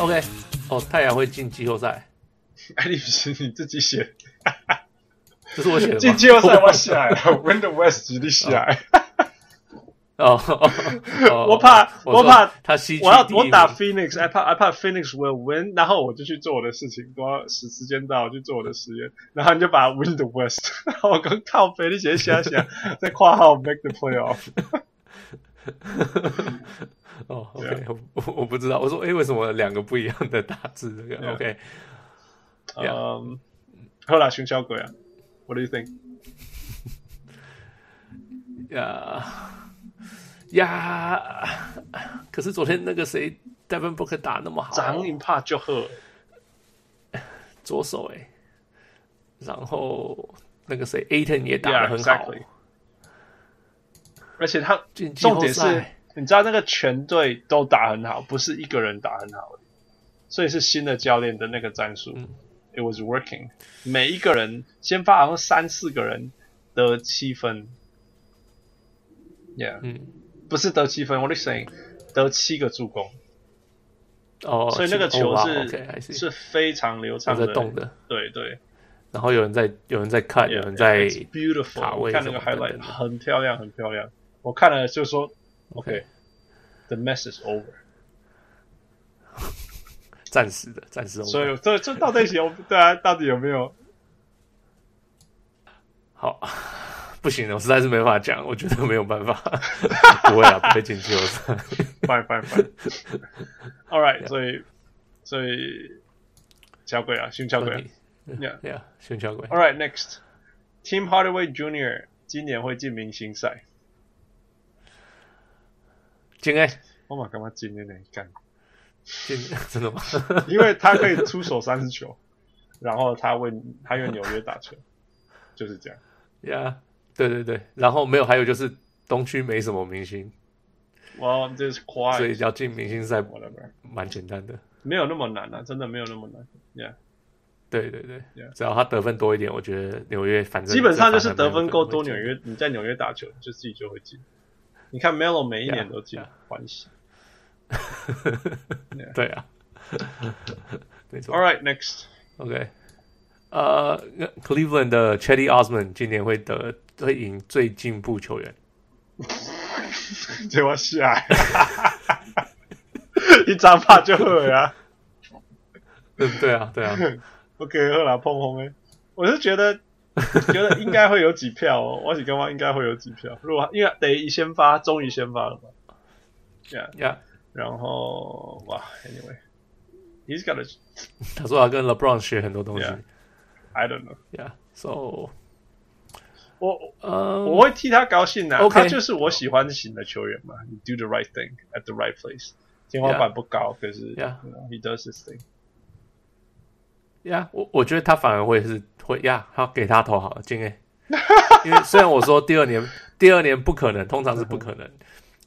OK，哦，太阳会进季后赛。哎，你不是你自己写？这是我写的。进季后赛我写了，Win the West 你写。哦，我怕，我怕他西我要我打 Phoenix，I 怕 I 怕 Phoenix will win，然后我就去做我的事情，我要时时间到我去做我的实验，然后你就把 Win the West，我刚靠飞，你写写写，在括号 Make the playoff。哦，OK，我我不知道，我说，哎，为什么两个不一样的大字？这个 OK，嗯，好啦，熊小鬼啊，What do you think？呀。呀！可是昨天那个谁，Devin Booker 打那么好，长你怕就喝。左手哎，然后那个谁，Ayton 也打的很好，yeah, exactly. 而且他重点是，你知道那个全队都打很好，不是一个人打很好，所以是新的教练的那个战术、嗯、，It was working，每一个人先发好像三四个人得七分，Yeah，嗯。不是得七分，我的声音得七个助攻。哦，所以那个球是、oh, okay, 是非常流畅的，在动的，对对。然后有人在有人在看，yeah, 有人在 beautiful 看那个 highlight 很漂亮，很漂亮。我看了就说，OK，the、okay, mess is over，暂时的，暂时。所以这这到底有对啊？到底有没有？好。不行了，我实在是没办法讲，我觉得没有办法，不会啊，不会进季后赛。Fine, fine, fine. All right，所以所以小鬼啊，熊小鬼，Yeah，Yeah，熊小鬼。All right, next, Tim Hardaway Jr. 今年会进明星赛。进哎，我嘛干嘛进的呢？干进真的吗？因为他可以出手三十球，然后他为他为纽约打球，就是这样。Yeah. 对对对，然后没有，还有就是东区没什么明星，哇，这是夸，所以要进明星赛，蛮简单的，没有那么难啊，真的没有那么难，Yeah，对对对，Yeah. 只要他得分多一点，我觉得纽约反正基本上就是得分够多，纽约你在纽约打球就自己就会进。你看 Melo 每一年都进，欢喜，对啊，没错。All right, next, OK，呃、uh,，Cleveland 的 Cedi Osman 今年会得。会赢最进步球员，这我下，一张牌就好呀。嗯，对啊，对啊。OK，好啦，碰碰哎，我是觉得，觉得应该会有几票哦。我是干嘛应该会有几票？如果因为等于先发，终于先发了嘛。Yeah, yeah. 然后哇，Anyway，he's got a，他说他跟 LeBron 学很多东西。Yeah, I don't know. Yeah, so. 我呃，我会替他高兴的、啊。Okay, 他就是我喜欢型的球员嘛。You do the right thing at the right place。天花板不高，可是 Yeah, you know, he does his thing。呀，我我觉得他反而会是会呀，好给他投好了，进 A。因为虽然我说第二年第二年不可能，通常是不可能，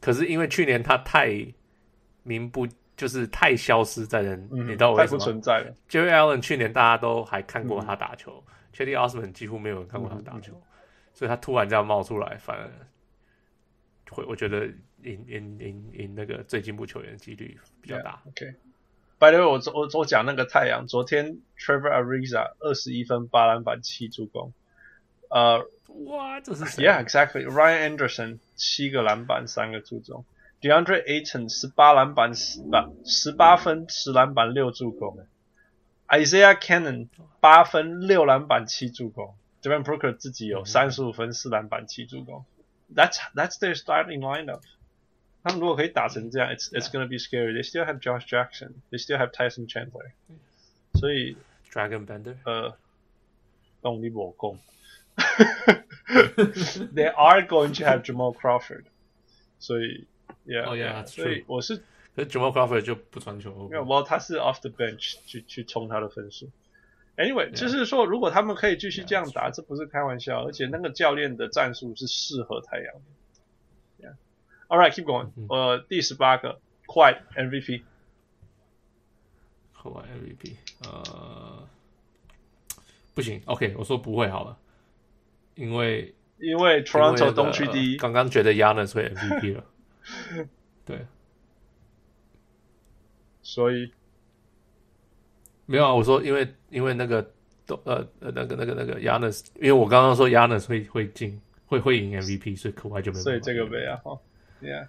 可是因为去年他太名不就是太消失在人，嗯、你知道为什么？太不存在了。Jarrett Allen 去年大家都还看过他打球 c h a d d y Osman 几乎没有人看过他打球。嗯所以他突然这样冒出来，反而会我觉得赢赢赢赢那个最进步球员的几率比较大。Yeah, OK，by the way，我我我讲那个太阳，昨天 Trevor Ariza 二十一分八篮板七助攻，呃，哇，这是？Yeah，exactly，Ryan Anderson 七个篮板三个助攻，DeAndre Ayton 十八篮板十八十八分十篮板六助攻，Isaiah Cannon 八分六篮板七助攻。Devin Booker 自己有三十五分四篮板七助攻，That's That's their starting lineup。他们如果可以打成这样，It's It's gonna be scary. They still have Josh Jackson. They still have Tyson Chandler. 所以 Dragon Bender 呃，动力我攻。They are going to have Jamal Crawford. 所以，Yeah，哦，Yeah，所以我是，可是 Jamal Crawford 就不传球。没有，我他是 off the bench 去去冲他的分数。Anyway，Yeah. 就是说，如果他们可以继续这样打，Yeah. 这不是开玩笑，而且那个教练的战术是适合太阳的。 All right, keep going。呃，第十八个，Quiet MVP。Quiet MVP，呃，不行，OK，我说不会好了，因为因为 Toronto 东区第一，刚刚觉得 Giannis 会 MVP 了，对，所以。没有啊，我说因为因为那个都呃呃那个那个那个 Giannis，因为我刚刚说 Giannis 会会进会会赢 MVP，所以可外就没有。所以这个没啊哈，Yeah.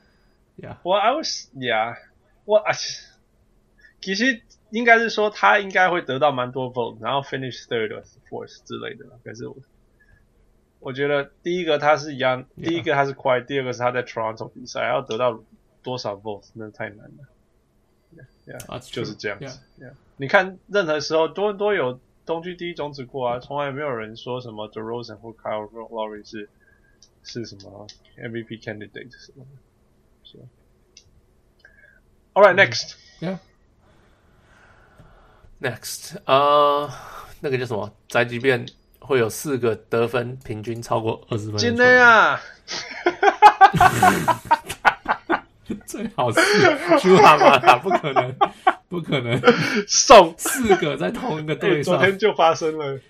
Yeah，我 I was Yeah，我啊 其实应该是说他应该会得到蛮多 vote，然后 finish third or fourth 之类的，可是我我觉得第一个他是 Young，第一个他是快，第二个是他在 Toronto 比赛要得到多少 vote，那太难了。Yeah，就是这样子。Yeah，你看任何时候多伦多有东区第一种子过啊，从来没有人说什么 d e r o s e n 或 Kyle Lowry 是是什么 MVP candidate 什么的。是。All right, next. Yeah. Next. 呃，那个叫什么？宅急便会有四个得分平均超过二十分。真的呀！最好是朱哈马塔，不可能，不可能送四个在同一个队上。昨天就发生了。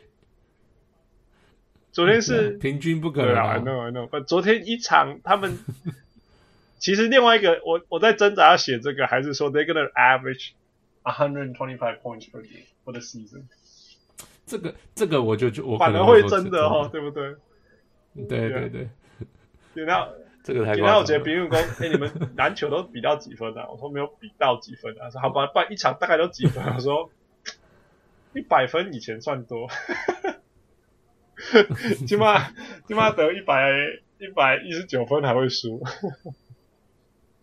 昨天是平均不可能。I know, I know. 昨天一场他们 其实另外一个，我我在挣扎要写这个，还是说 they're gonna average a hundred and twenty five points per game for the season。这个这个我就就我反而会真的哦，对不对？对对对。然后。这个太。然后我觉得别人说：“ 哎，你们篮球都比到几分啊？”我说：“没有比到几分啊。”说：“好吧，不然一场大概都几分？”我说：“一百分以前算多，起码起码得一百一百一十九分还会输。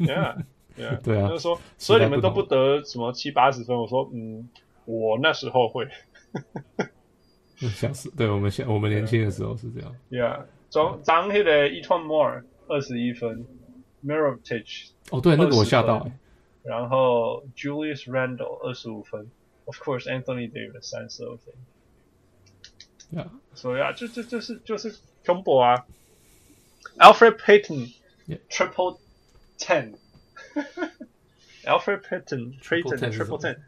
”Yeah, yeah，对啊，就是说，所以你们都不得什么七八十分。我说：“嗯，我那时候会。”想是，对我们现我们年轻的时候是这样。Yeah。张张黑的 E'Twaun Moore 二十一分 m i r o t i c h 哦对，那个我吓到。然后 Julius Randle 二十五分，Of course Anthony Davis 三十二分。Yeah，所以啊，就就就是就是 combo 啊，Alfred Payton triple ten，Alfred Payton triple ten triple ten，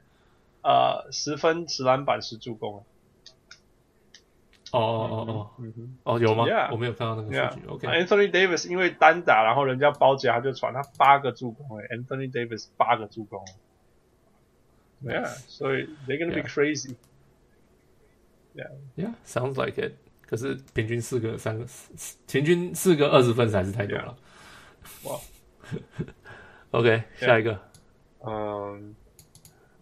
呃，十分十篮板十助攻。哦哦哦哦，哦有吗？Yeah, 我没有看到那个数据。Yeah. OK。Anthony Davis 因为单打，然后人家包夹，他就传他八个助攻哎。Anthony Davis 八个助攻。Yeah，所以 they're gonna be crazy。Yeah，yeah，sounds like it。可是平均四个三个，平均四个二十分还是太多了。哇。OK，下一个。嗯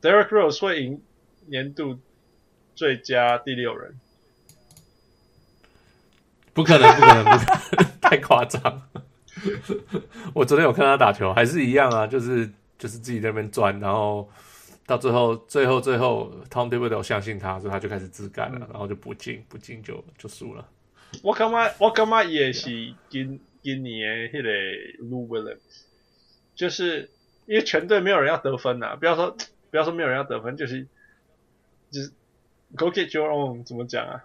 ，Derrick Rose 会赢年度最佳第六人。不可能，不可能，不可能，太夸张。我昨天有看他打球，还是一样啊，就是就是自己在那边钻，然后到最后，最后，最后，Tom Thibodeau 相信他，所以他就开始自干了，嗯、然后就不进，不进就就输了。我感觉，我感觉也是今今年那个 Lou Williams，就是因为全队没有人要得分啊，不要说不要说没有人要得分，就是就是 Go get your own，怎么讲啊？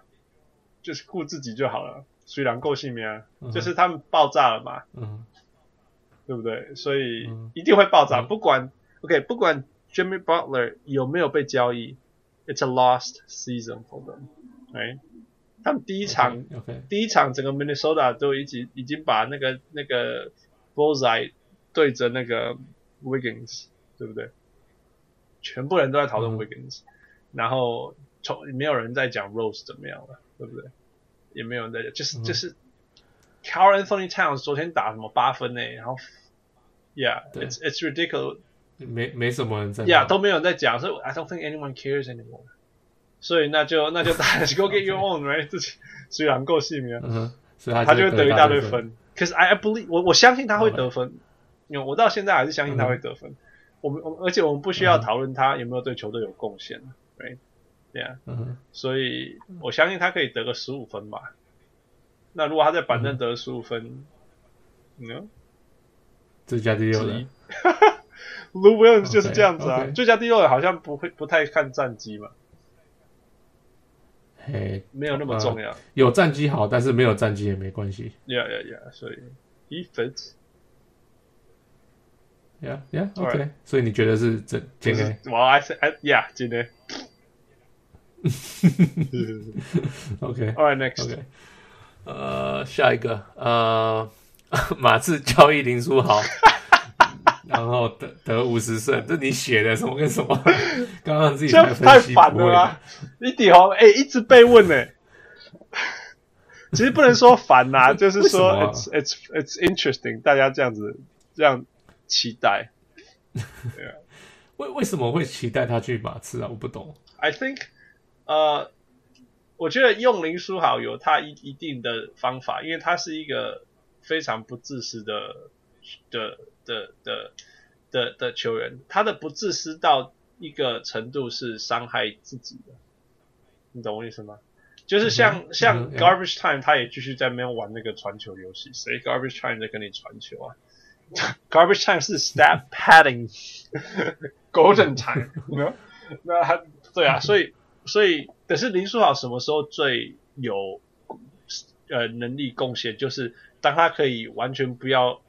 就是顾自己就好了。虽然够性命啊，嗯、就是他们爆炸了嘛，嗯、对不对？所以一定会爆炸，嗯、不管 OK，不管 Jimmy Butler 有没有被交易，It's a lost season for them，哎，他们第一场 okay, okay. 第一场整个 Minnesota 都已经已经把那个那个 Bullseye 对着那个 Wiggins，对不对？全部人都在讨论 Wiggins，、嗯、然后从没有人在讲 Rose 怎么样了，对不对？也没有人在讲，就是、嗯、就是 Karl Anthony Towns 昨天打什么八分呢？然后，Yeah，it's 对 it's ridiculous， 没没什么人在，Yeah，都没有人在讲，所以 I don't think anyone cares anymore。所以那就那就大家 Go get your own，right？自己虽然够细腻，嗯，所以他就会得一大堆分。可是 I believe 我我相信他会得分，因为我到现在还是相信他会得分。我们我们而且我们不需要讨论他有没有对球队有贡献，right？对啊，嗯，所以我相信他可以得个十五分吧。那如果他在板凳得十五分，嗯，最佳第六人，Lou Williams 就是这样子啊。最佳第六人好像不会不太看战绩嘛，嘿，没有那么重要。有战绩好，但是没有战绩也没关系。Yeah, yeah, yeah. 所以 he fits. Yeah, yeah. OK. 所以你觉得是真？今天？Well, I said, yeah, 今天。OK，All right, next. OK，呃，下一个，呃，马刺交易林书豪，然后得得五十胜，这你写的什么跟什么？刚刚自己太烦了啦？你底红哎，一直被问哎。其实不能说烦呐、啊，就是说 it's it's it's interesting，大家这样子这样期待。对啊，为为什么会期待他去马刺啊？我不懂。I think，呃，我觉得用林书豪有他一一定的方法，因为他是一个非常不自私的的的的的的球员，他的不自私到一个程度是伤害自己的，你懂我意思吗？就是像、嗯、像 Garbage Time，他也继续在那边玩那个传球游戏，谁 Garbage Time 在跟你传球啊？Garbage Time 是 Stat Padding，Golden Time，那那他对啊，所以所以可是林书豪什么时候最有呃能力贡献？就是当他可以完全不要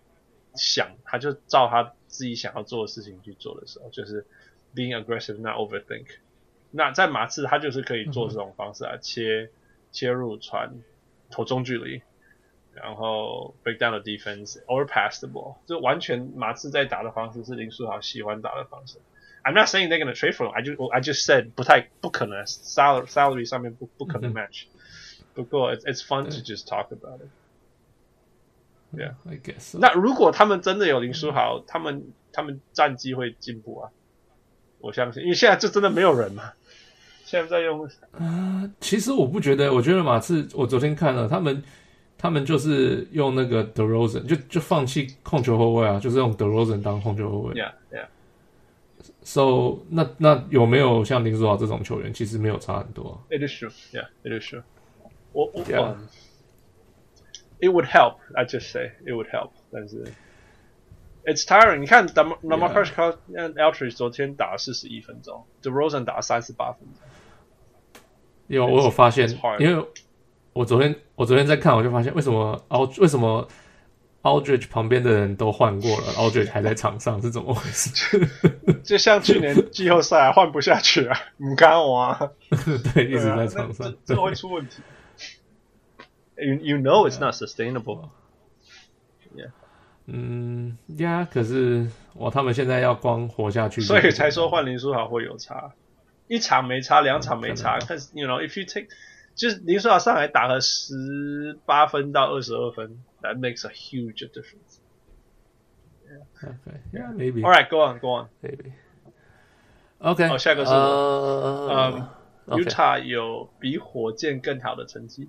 想，他就照他自己想要做的事情去做的时候，就是 Being aggressive，not overthink。那在马刺，他就是可以做这种方式啊，嗯、切切入传投中距离，然后 break down the defense，or pass the ball，就完全马刺在打的方式是林书豪喜欢打的方式。I'm not saying they're gonna trade for him，I just I just said 不太不可能，salary salary 上面不不可能 match、嗯。不过 it's it's fun to just talk about it。Yeah，I guess so。那如果他们真的有林书豪，他们他们战绩会进步啊。我相信，因为现在就真的没有人嘛。现在在用啊、呃，其实我不觉得，我觉得马刺，我昨天看了他们，他们就是用那个 d e r o s e n 就就放弃控球后卫啊，就是用 d e r o s e n 当控球后卫。Yeah, yeah. So 那那有没有像林书豪这种球员？其实没有差很多。It is true, yeah, it is true. 我我 Yeah.、um, It would help. I just say it would help. 但是。It's tiring。你看，DeMarcus Aldridge 昨天打了四十一分钟，DeRozan 打了三十八分钟。有我有发现，因为我昨天我昨天在看，我就发现为什么 Ald 为什么 Aldridge 旁边的人都换过了，Aldridge 还在场上是怎么回事？就像去年季后赛换不下去啊，唔干我啊，对，一直在场上，这会出问题。You you know it's not sustainable. Yeah. 嗯呀，可是哇，他们现在要光活下去，所以才说换林书豪会有差，一场没差，两场没差。但是，you know，if you take，就是林书豪上来打个十八分到二十二分，that makes a huge difference。Okay，yeah，maybe。All right，go on，go on，maybe。OK，好，下一个是我，嗯，Utah 有比火箭更好的成绩。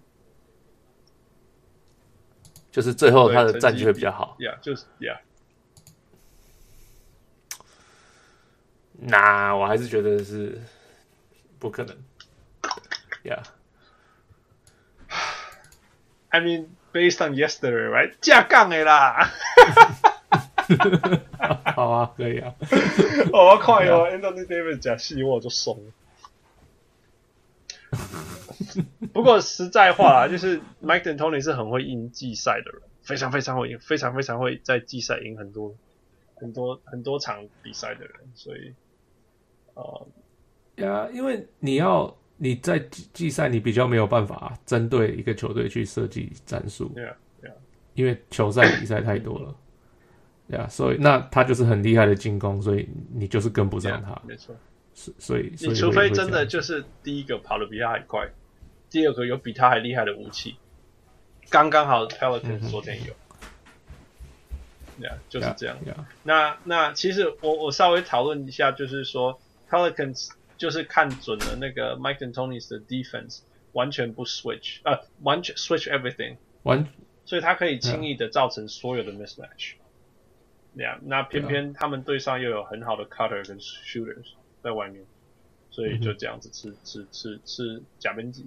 就是最后他的战绩会比较好，Yeah，就是 Yeah。那我还是觉得是不可能，Yeah。I mean, based on yesterday, right？架杠的啦，好啊，可以啊。我要看哦，Anthony Davis 假戏我就怂。不过实在话啦，就是 Mike D'Antoni 是很会赢季赛的人，非常非常会赢，非常非常会在季赛赢很多很多很多场比赛的人，所以，呃，呀，因为你要你在季赛，你比较没有办法针对一个球队去设计战术，yeah, yeah. 因为球赛比赛太多了，呀，所以那他就是很厉害的进攻，所以你就是跟不上他。没错，所以，你除非真的就是第一个跑得比他还快。第二个有比他还厉害的武器，刚刚好 Pelicans 昨天有，对啊，就是这样。Yeah, yeah. 那那其实我我稍微讨论一下，就是说 Pelicans 就是看准了那个 Mike D'Antoni 的 defense，完全不 switch，呃，完全 switch everything，完，所以他可以轻易的造成所有的 mismatch。对啊，那偏偏他们队上又有很好的 cutter 跟 shooters 在外面，所以就这样子吃吃吃吃假边机。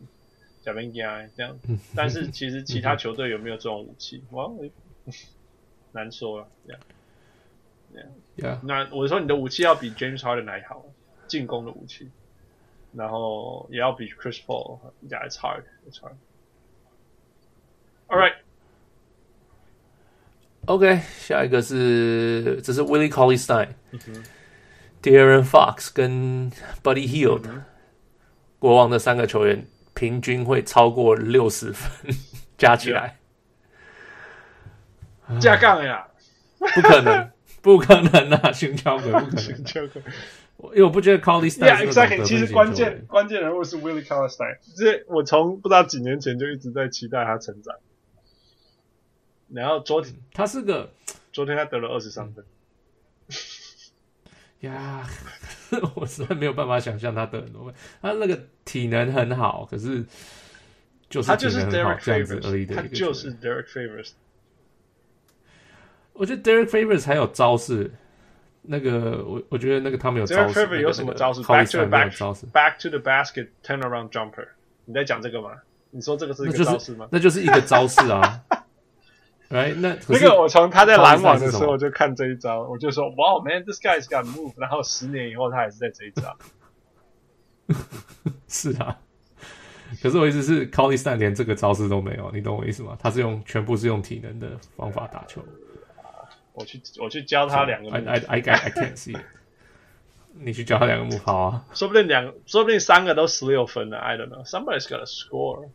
假面枪这样，但是其实其他球队有没有这种武器？哇，难说了。这样，这样，那我说你的武器要比 James Harden 还好，进攻的武器，然后也要比 Chris Paul。Yeah, it's hard, it's hard. All right. OK，下一个是这是 Willie Cauley-Stein、De'Aaron Fox 跟 Buddy Hield，国王的三个球员。平均会超过六十分，加起来，加杠呀，不可能，不可能啊，熊桥鬼 不可能、啊。熊桥鬼，因为我不觉得 Cauley-Stein Yeah, exactly。其实关键关键人物是 Willie Cauley-Stein，这我从不知道几年前就一直在期待他成长。然后昨天他是个，昨天他得了二十三分。呀，我实在没有办法想象他得很多分，他那个体能很好，可是就是他就是 Derek 而已的，他就是 Derek Favors。我觉得 Derek Favors 还有招式，那个我我觉得那个他们有招式，有什么招式？Back to the basket, back to the basket, turn around jumper。你在讲这个吗？你说这个是一个招式吗？那就是一个招式啊。Right? 那那个我从他在篮网的时候我就看这一招，我就说，Wow man，this guy's got move。然后十年以后他还是在这一招。是啊，可是我意思是，Cauley-Stein 连这个招式都没有，你懂我意思吗？他是用全部是用体能的方法打球。我去我去教他两个 I I I I can't see。你去教他两个 move 好啊，说不定两说不定三个都十六分了，I don't know。Somebody's got to score。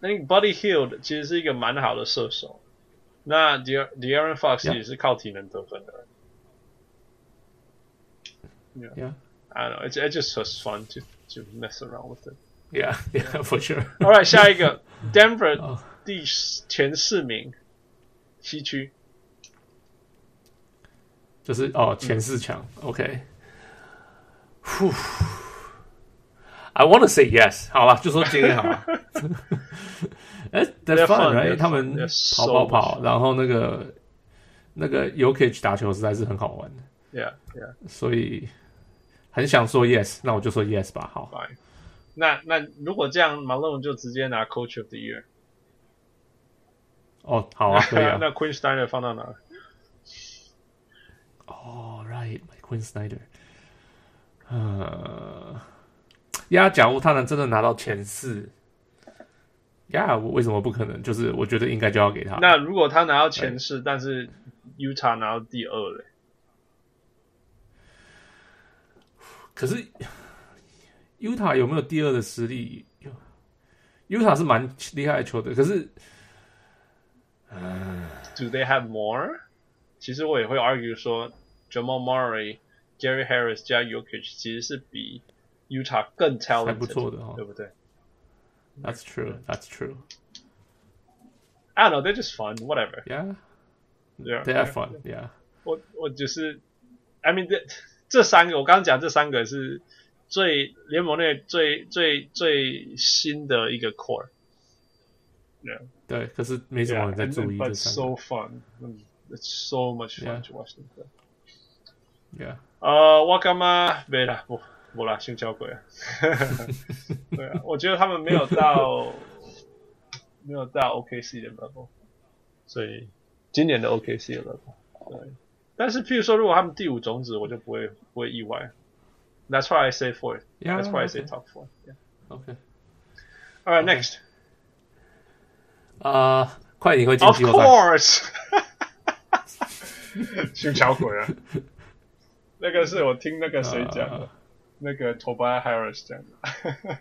那 Buddy Hield 其实是一个蛮好的射手，那 De'Aaron Fox 也是靠体能得分的。Yeah, yeah. I don't know. It's it just was fun to to mess around with it. Yeah, yeah, for sure. All right，下一个 Denver 第前四名西区，就是哦前四强。OK，呼。I want to say yes，好吧，就说今天好了。哎，That's fun，right？他们跑跑跑，然后那个那个 Jokic 打球实在是很好玩的。Yeah，Yeah。所以很想说 yes，那我就说 yes 吧。好。Fine. 那那如果这样，Malone 就直接拿 Coach of the Year。哦，好啊，可以啊。那 Queen Snyder 放到哪？哦，Right，my Queen Snyder。呃。呀，假如他能真的拿到前四，呀，我为什么不可能？就是我觉得应该就要给他。那如果他拿到前四，但是 Utah 拿到第二嘞？可是 Utah 有没有第二的实力？Utah 是蛮厉害的球队，可是，嗯，Do they have more？其实我也会 argue 说，Jamal Murray、Gary Harris 加 Yokich 其实是比。Utah 更 talented，还不错的哈，对不对？That's true. That's true. I don't know. They're just fun. Whatever. Yeah. Yeah. They have fun. Yeah. 我我就是，I mean，这这三个我刚刚讲这三个是最联盟内最最最新的一个 core。Yeah. 对，可是没什么人在注意这三个。But so fun. It's so much fun to watch them play. Yeah. 呃，我干嘛没了？不。 不啦，性交鬼啊！对啊，我觉得他们没有到没有到 OKC 的 level，所以今年的 OKC 的 level。对，但是譬如说，如果他们第五种子，我就不会不会意外。That's why I say fourth. Yeah, That's why I say top four. Yeah. Okay. All right, next. 啊，快艇会进季后赛。Of course. 性交鬼啊！那个是我听那个谁讲的。那个 Tobias Harris 这样的，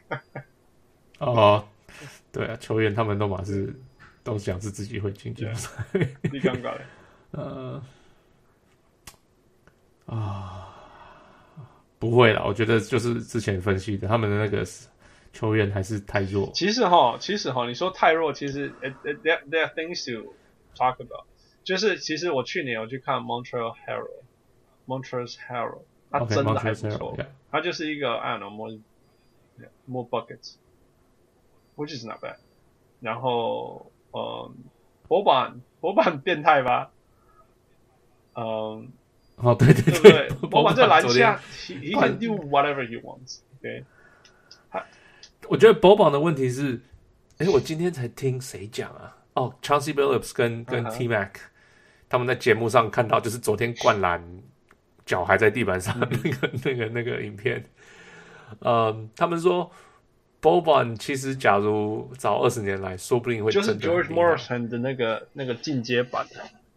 哦，对啊，球员他们都嘛是都想是自己会进季后赛，你尴尬了，呃，啊，不会啦，我觉得就是之前分析的，他们的那个球员还是太弱。其实哈，其实哈，你说太弱，其实 there there are things to talk about，就是其实我去年我去看 Montreal Harrell，Montreal Harrell。他真的还不错，okay, 他就是一个 I don't know more more buckets，which is not bad。然后，嗯，博板博板很变态吧？嗯，哦对对对？博板在篮下，he he can do whatever he wants。OK，他我觉得博板的问题是，哎，我今天才听谁讲啊？哦，Chauncey Billups 跟跟 T Mac，、uh. 他们在节目上看到，就是昨天灌篮。脚还在地板上，那个、那个、那个影片，嗯，他们说，Boban 其实假如早二十年来说不定会就是 George Morrison 的那个那个进阶版，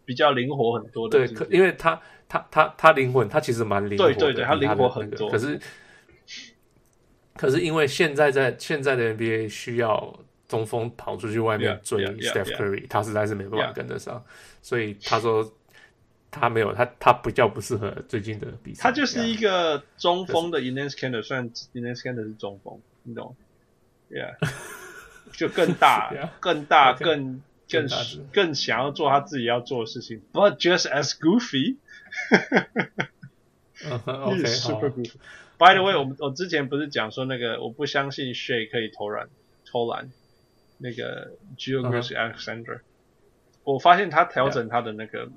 比较灵活很多的。对，可因为他他他他灵魂，他其实蛮灵活的，对对对，他灵活很多。可是可是因为现在在现在的 NBA 需要中锋跑出去外面追 Steph Curry，他实在是没办法跟得上，所以他说。他没有他他比较不适合最近的比赛。他就是一个中锋的然 Enes Kanter 是中锋，你懂？Yeah，就更大、更大、更更更想要做他自己要做的事情，But just as goofy。OK，super goofy。By the way，我们我之前不是讲说那个我不相信 Shay 可以投篮投篮，那个 Gilgeous-Alexander，我发现他调整他的那个。投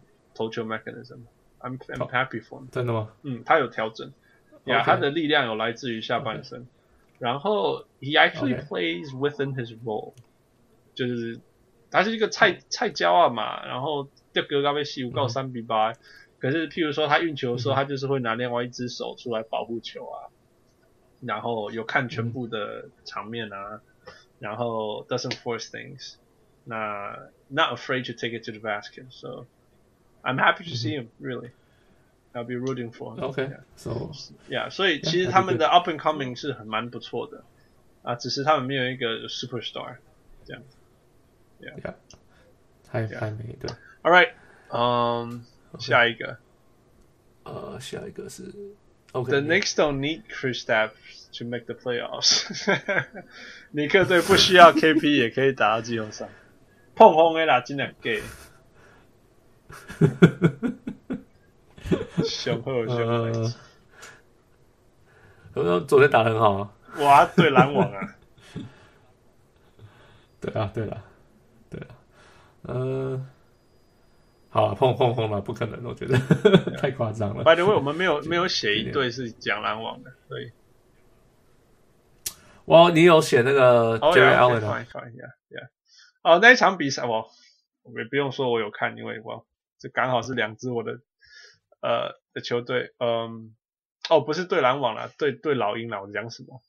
球 mechanism，I'm I'm happy for him。真的吗？嗯，他有调整，呀，他的力量有来自于下半身。然后 he actually plays within his role，就是他是一个菜菜椒啊嘛。然后这个高被西五告三比八，可是譬如说他运球的时候，他就是会拿另外一只手出来保护球啊。然后有看全部的场面啊，然后 doesn't force things，那 not afraid to take it to the basket，so。I'm happy to see him. Really, I'll be rooting for him. Okay, so yeah. 所以其实他们的 up and coming 是很蛮不错的啊，只是他们没有一个 superstar 这样子。Yeah，还还没对。All right，嗯，下一个，呃，下一个是 OK。The Knicks don't need Kristaps to make the playoffs。尼克队不需要 KP 也可以打到季后赛。碰红 A 啦，真的 gay。 呵呵呵呵呵，雄厚雄厚。我说昨天打得很好啊！哇，对篮网 啊！对啊，对了，对啊，嗯，好啊，碰碰碰了，不可能，我觉得太夸张了。By the way，我们没有 没有写一队是讲篮网的，所以，哇，你有写那个 Allen 啊。哦，那一场比赛，我我也不用说，我有看，因为我。这刚好是两支我的呃的球队，嗯，哦，不是对篮网啦，对对老鹰啦。我讲什么？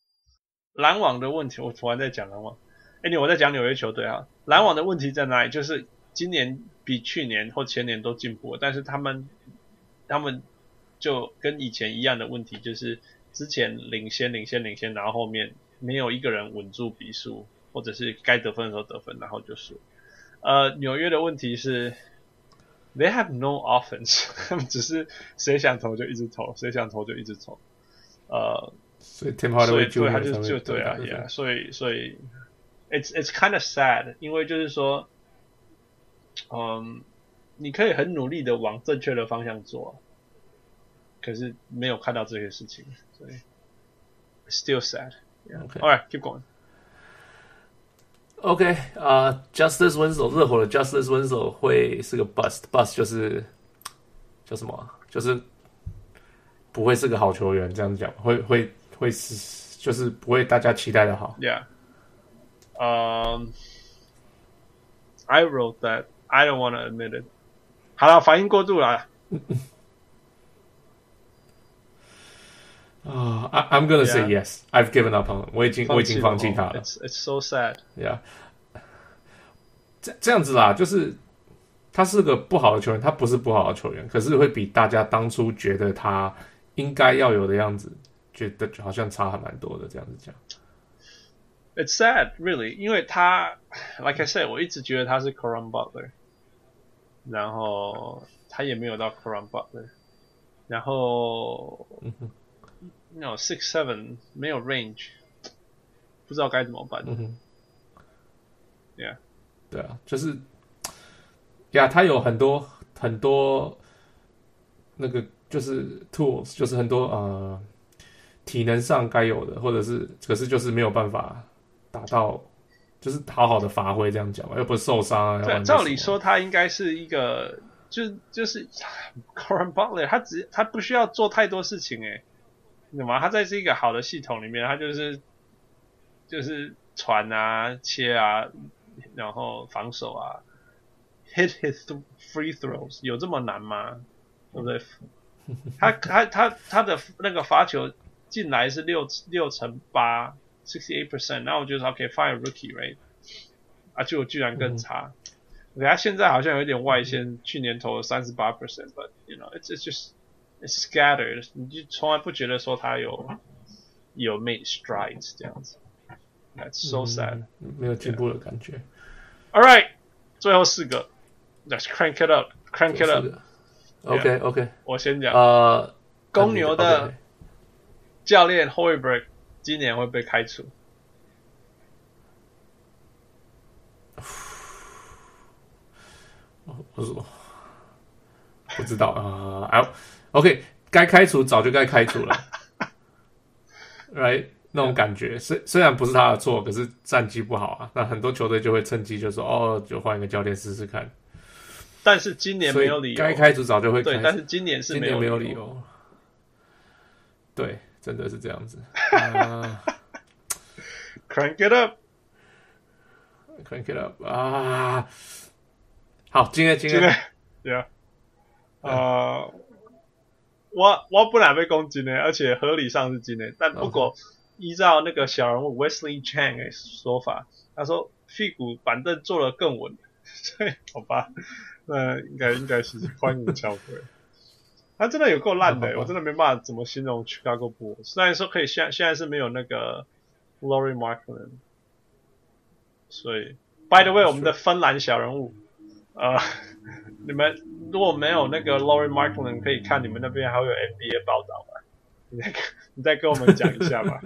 篮网的问题，我突然在讲篮网。哎，你我在讲纽约球队啊。篮网的问题在哪里？就是今年比去年或前年都进步，但是他们他们就跟以前一样的问题，就是之前领先领先领先，然后后面没有一个人稳住比数，或者是该得分的时候得分，然后就输。呃，纽约的问题是。They have no offense，他们只是谁想投就一直投，谁想投就一直投。呃，所以 Tim Hardaway 对他就就对啊，Yeah，所以所以，it's it's kind of sad，因为就是说，嗯，你可以很努力的往正确的方向做，可是没有看到这些事情，所以 still sad。Yeah，All right，keep going。OK 啊、，Justice Winslow 热火的 Justice Winslow 会是个 bust，bust 就是叫什么？就是不会是个好球员，这样子讲，会会会是就是不会大家期待的好。Yeah，嗯、um,，I wrote that. I don't want to admit it. 好了，反应过度了。啊、uh, I'm gonna say yes. Yeah. I've given up on. 我已经我已经放弃他了。It's it's so sad. Yeah. 这这样子啦，就是他是个不好的球员，他不是不好的球员，可是会比大家当初觉得他应该要有的样子，觉得好像差还蛮多的。这样子讲。It's sad, really，因为他，like I said，我一直觉得他是 Caron Butler，然后他也没有到 Caron Butler，然后。 No six seven 没有 range，不知道该怎么办。嗯哼，Yeah，对啊，就是呀，他有很多很多那个就是 tools，就是很多呃体能上该有的，或者是可是就是没有办法达到，就是好好的发挥这样讲吧，又不是受伤啊。对，照理说他应该是一个，就就是 Coron Butler，他只他不需要做太多事情诶。什么？他在这个好的系统里面，他就是就是传啊、切啊，然后防守啊，hit his free throws。有这么难吗？对不对？他他他他的那个罚球进来是六六乘八，sixty eight percent。那我觉得他可以发一个 rookie，right？啊，就居然更差。对，他现在好像有点外线，去年投了三十八 percent，but you know it's it's just。Scattered，你就从来不觉得说他有有 made strides 这样子，That's so sad，、嗯、没有进步的感觉。All right，最后四个，Let's crank it up，crank it up。OK OK，我先讲。呃，公牛的教练 h o y b e r g 今年会被开除。我我不知道啊。哎，OK，该开除早就该开除了。Right，那种感觉，虽虽然不是他的错，可是战绩不好啊，那很多球队就会趁机就说，哦，就换一个教练试试看。但是今年没有理由，该开除早就会开。对，但是今年是没有没有理由。对，真的是这样子。uh, Crank it up，Crank it up 啊！好，今天今天，Yeah，啊。我我本来被攻击呢，而且合理上是今年，但不过依照那个小人物 Wesley Chang 的说法，他说屁股板凳坐得更稳，所以好吧，那应该应该是欢迎桥队。他真的有够烂的，我真的没办法怎么形容 Chicago Bulls。虽然说可以现现在是没有那个 Lauri Markkanen，所以 By the way，我们的芬兰小人物，呃。你们如果没有那个 Lauri Markkanen 可以看，你们那边还会有 NBA 报道吗？你 再你再跟我们讲一下吧。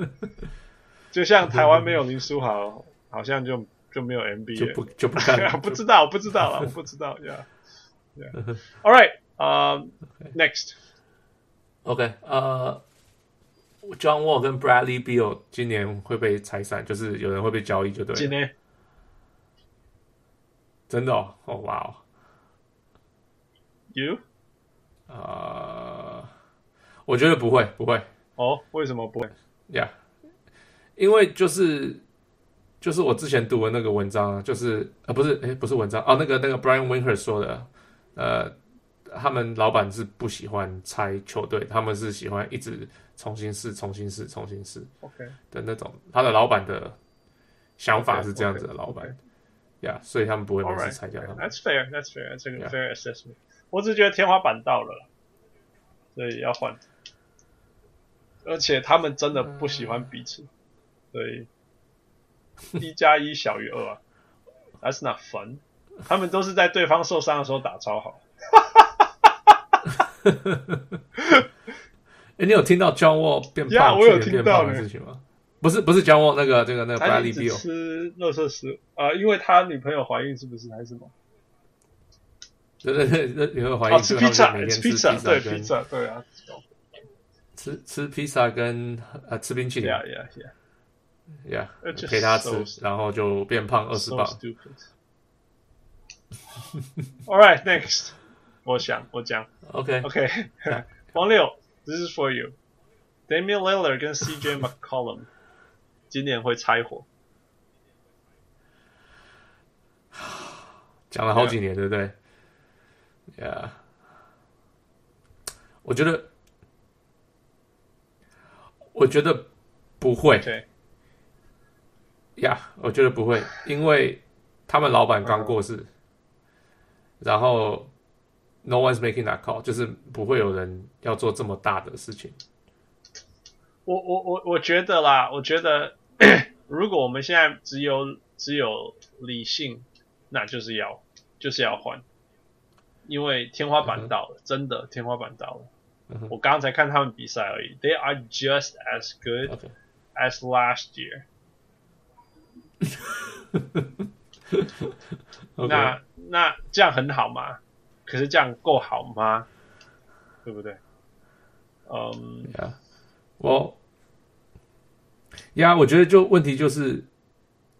就像台湾没有林书豪，好像就就没有 NBA，就不就不看 不知道，不知道了，我不知道。Yeah, yeah. All right, um, next. OK，呃、uh,，John Wall 跟 Bradley Beal 今年会被拆散，就是有人会被交易，就对了。今年真的哦，哦哇哦。You？啊，uh, 我觉得不会，不会。哦，oh, 为什么不会？呀，yeah, 因为就是就是我之前读的那个文章，就是呃，不是，诶，不是文章哦，那个那个 Brian Windhorst 说的，呃，他们老板是不喜欢拆球队，他们是喜欢一直重新试、重新试、重新试。OK 的那种，他的老板的想法是这样子的，老板，呀，所以他们不会每次拆掉他们。That's fair. That's fair. That's a fair assessment. 我只觉得天花板到了，所以要换。而且他们真的不喜欢彼此，所以一加一小于二啊。That's not fun。他们都是在对方受伤的时候打超好。哎，你有听到 John Wall 变胖、去年变胖的事情吗？不是，不是 John Wall 那个这个那个 Bradley Beal 吃垃圾食啊，因为他女朋友怀孕，是不是还是什么？对对对，那你会怀疑是他们每天吃披萨，对披萨，对啊，吃吃披萨跟呃吃冰淇淋，呀呀呀，呀，陪他吃，然后就变胖二十磅。All right, next，我想我讲，OK。OK，王六，This is for you。Damian Lillard 跟 CJ McCollum 今年会拆伙，讲了好几年，对不对？呀，yeah. 我觉得，我觉得不会。对呀我觉得不会，因为他们老板刚过世，uh. 然后 no one's making that call，就是不会有人要做这么大的事情。我我我我觉得啦，我觉得 如果我们现在只有只有理性，那就是要就是要换。因为天花板到了，uh. 真的天花板到了。Uh. 我刚才看他们比赛而已，They are just as good as last year。那那这样很好吗？可是这样够好吗？对不对？嗯，呀，我呀，我觉得就问题就是，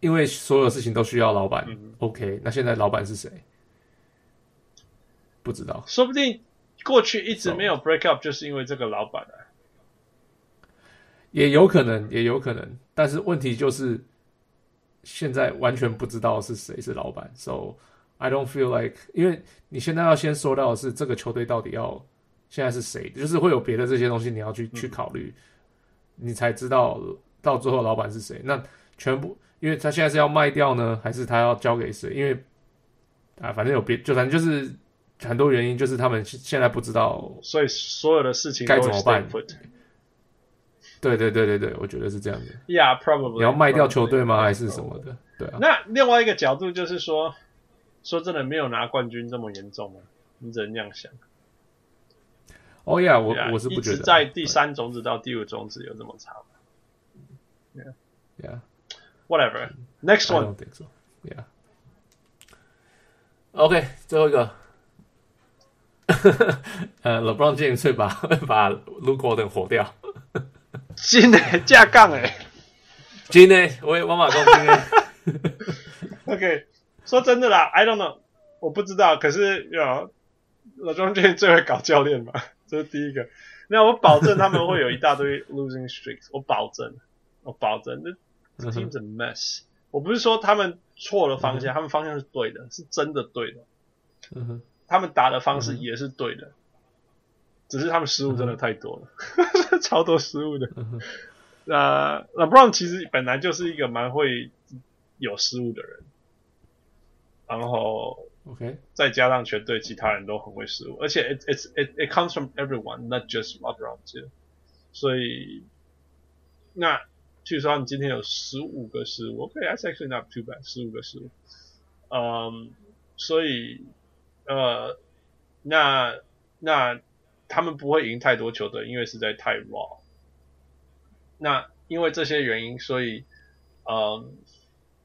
因为所有事情都需要老板。Uh. OK，那现在老板是谁？不知道，说不定过去一直没有 break up，就是因为这个老板啊，也有可能，也有可能。但是问题就是，现在完全不知道是谁是老板。So I don't feel like，因为你现在要先说到的是这个球队到底要现在是谁，就是会有别的这些东西你要去、嗯、去考虑，你才知道到最后老板是谁。那全部，因为他现在是要卖掉呢，还是他要交给谁？因为啊，反正有别，就反正就是。很多原因就是他们现在不知道，所以所有的事情该怎么办？对对对对对，我觉得是这样的。Yeah, probably. 你要卖掉球队吗？还是什么的？对啊。那另外一个角度就是说，说真的，没有拿冠军这么严重吗？你只能这样想。哦呀，我我是不觉得在第三种子到第五种子有这么长。Yeah, yeah. whatever. Next one. don't think so. Yeah. OK，最后一个，呃，LeBron James 会把 把 Luke Walton 火掉。今天架杠哎。今天我也妈妈说今天。OK，说真的啦，I don't know，我不知道。可是有 LeBron James 最会搞教练嘛，这是第一个。那我保证他们会有一大堆 losing streaks，我保证，我保证。这 team's a mess。我不是说他们错了方向，他们方向是对的，是真的对的。嗯哼，他们打的方式也是对的，只是他们失误真的太多了，超多失误的。那 LeBron 其实本来就是一个蛮会有失误的人，然后 OK，再加上全队其他人都很会失误，而且 it it it it comes from everyone, not just LeBron too。所以那。据说他们今天有十五个失误，OK，that's、okay, actually not too bad，十五个失误，嗯，所以呃，那那他们不会赢太多球队，因为实在太 raw。那因为这些原因，所以嗯，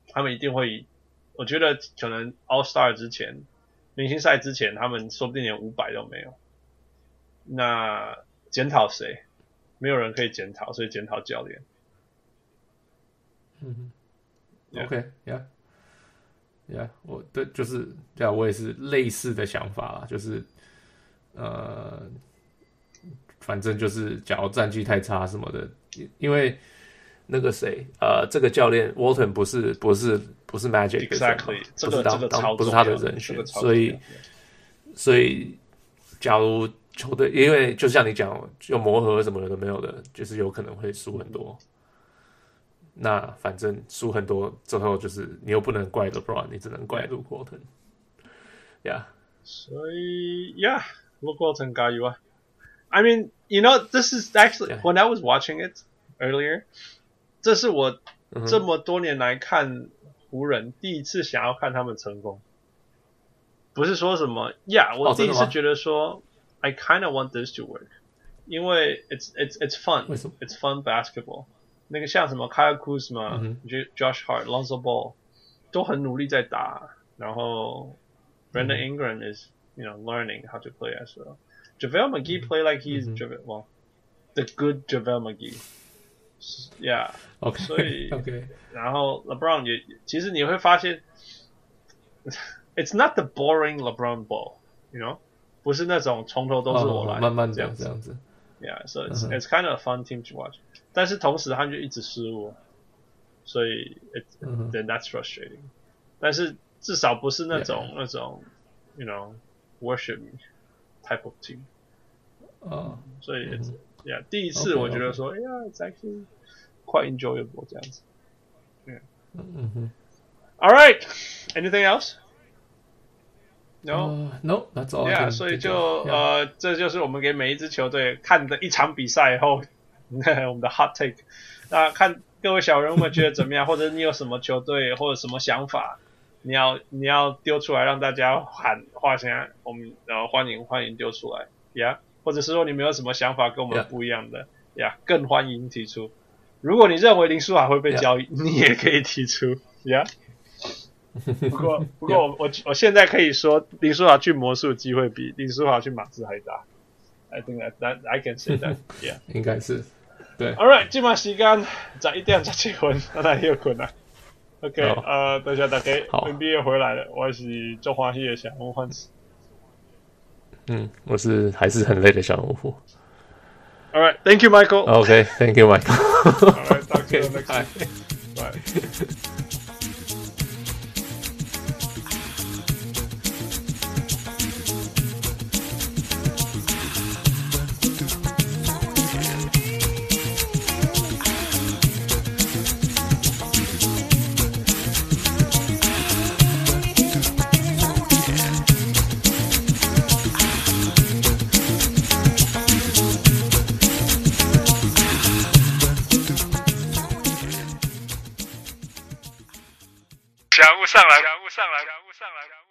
他们一定会，我觉得可能 All Star 之前，明星赛之前，他们说不定连五百都没有。那检讨谁？没有人可以检讨，所以检讨教练。嗯哼，OK，Yeah，Yeah，我对，就是这样，我也是类似的想法啦，就是呃，反正就是假如战绩太差什么的，因为那个谁，呃，这个教练 Walton 不是不是不是 Magic 的，Exactly，不是当、这个、当不是他的人选，这个、所以所以假如球队，因为就像你讲，就磨合什么的都没有的，就是有可能会输很多。那反正输很多之后，就是你又不能怪 LeBron，你只能怪 Luke Walton，Yeah，所以 Yeah，Luke Walton 加油啊！I mean, you know, this is actually when I was watching it earlier，这是我这么多年来看湖人第一次想要看他们成功。不是说什么，Yeah，我第一次觉得说，I kind of want this to work，因为 it's it's it's fun，it's fun basketball。 那个像什么 Kyle Kuzma 嘛，Josh Hart、Lonzo Ball 都很努力在打，然后 Brandon Ingram is you know learning how to play as well. JaVale McGee play like he's JaVale well the good JaVale McGee. Yeah. OK. 所以 OK. 然后 LeBron 也其实你会发现，It's not the boring LeBron ball, you know，不是那种从头都是我来，慢慢这样这样子。 Yeah, so it's it's kind of a fun team to watch. 但是同时他就一直失误，所以 it then that's frustrating。但是至少不是那种那种，you know worship type of team。啊，所以 yeah 第一次我觉得说，哎呀，it's actually quite enjoyable 这样子。嗯嗯哼。All right, anything else? No, no, that's all. Yeah，所以就呃，这就是我们给每一支球队看的一场比赛后。我们的 hot take，那看各位小人物们觉得怎么样？或者你有什么球队或者什么想法，你要你要丢出来让大家喊话声，我们然后欢迎欢迎丢出来呀！Yeah? 或者是说你们有什么想法跟我们不一样的呀？Yeah. Yeah, 更欢迎提出。如果你认为林书豪会被交易.你也可以提出呀。Yeah? 不过不过我我我现在可以说林书豪去魔术机会比林书豪去马刺还大。I think that that I can say that yeah，应该是。对，All right，今晚时间十一点十七分，大家又困了。OK，呃，等下大家 NBA 回来了，我是中华系的小人物欢喜。嗯，我是还是很累的小红虎。All right，Thank you，Michael。OK，Thank you，Michael。All to you next time。Bye。上来感悟上来感悟